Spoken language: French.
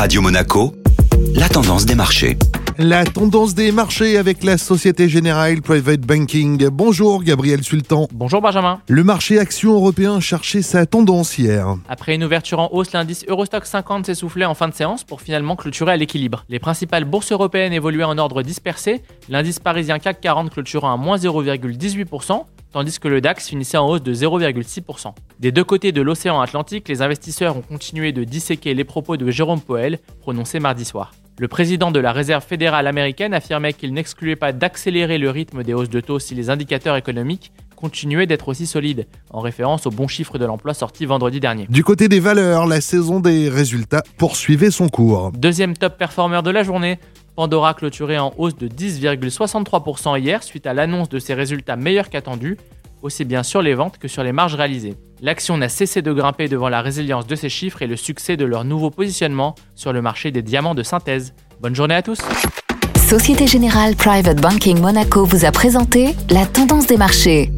Radio Monaco, la tendance des marchés. La tendance des marchés avec la Société Générale Private Banking. Bonjour Gabriel Sultan. Bonjour Benjamin. Le marché action européen cherchait sa tendance hier. Après une ouverture en hausse, l'indice Eurostock 50 s'essoufflait en fin de séance pour finalement clôturer à l'équilibre. Les principales bourses européennes évoluaient en ordre dispersé, l'indice parisien CAC 40 clôturant à moins 0,18%, tandis que le DAX finissait en hausse de 0,6%. Des deux côtés de l'océan Atlantique, les investisseurs ont continué de disséquer les propos de Jérôme Powell, prononcés mardi soir. Le président de la Réserve fédérale américaine affirmait qu'il n'excluait pas d'accélérer le rythme des hausses de taux si les indicateurs économiques continuaient d'être aussi solides, en référence aux bons chiffres de l'emploi sortis vendredi dernier. Du côté des valeurs, la saison des résultats poursuivait son cours. Deuxième top performeur de la journée, Pandora clôturé en hausse de 10,63% hier suite à l'annonce de ses résultats meilleurs qu'attendus, aussi bien sur les ventes que sur les marges réalisées. L'action n'a cessé de grimper devant la résilience de ces chiffres et le succès de leur nouveau positionnement sur le marché des diamants de synthèse. Bonne journée à tous Société Générale Private Banking Monaco vous a présenté la tendance des marchés.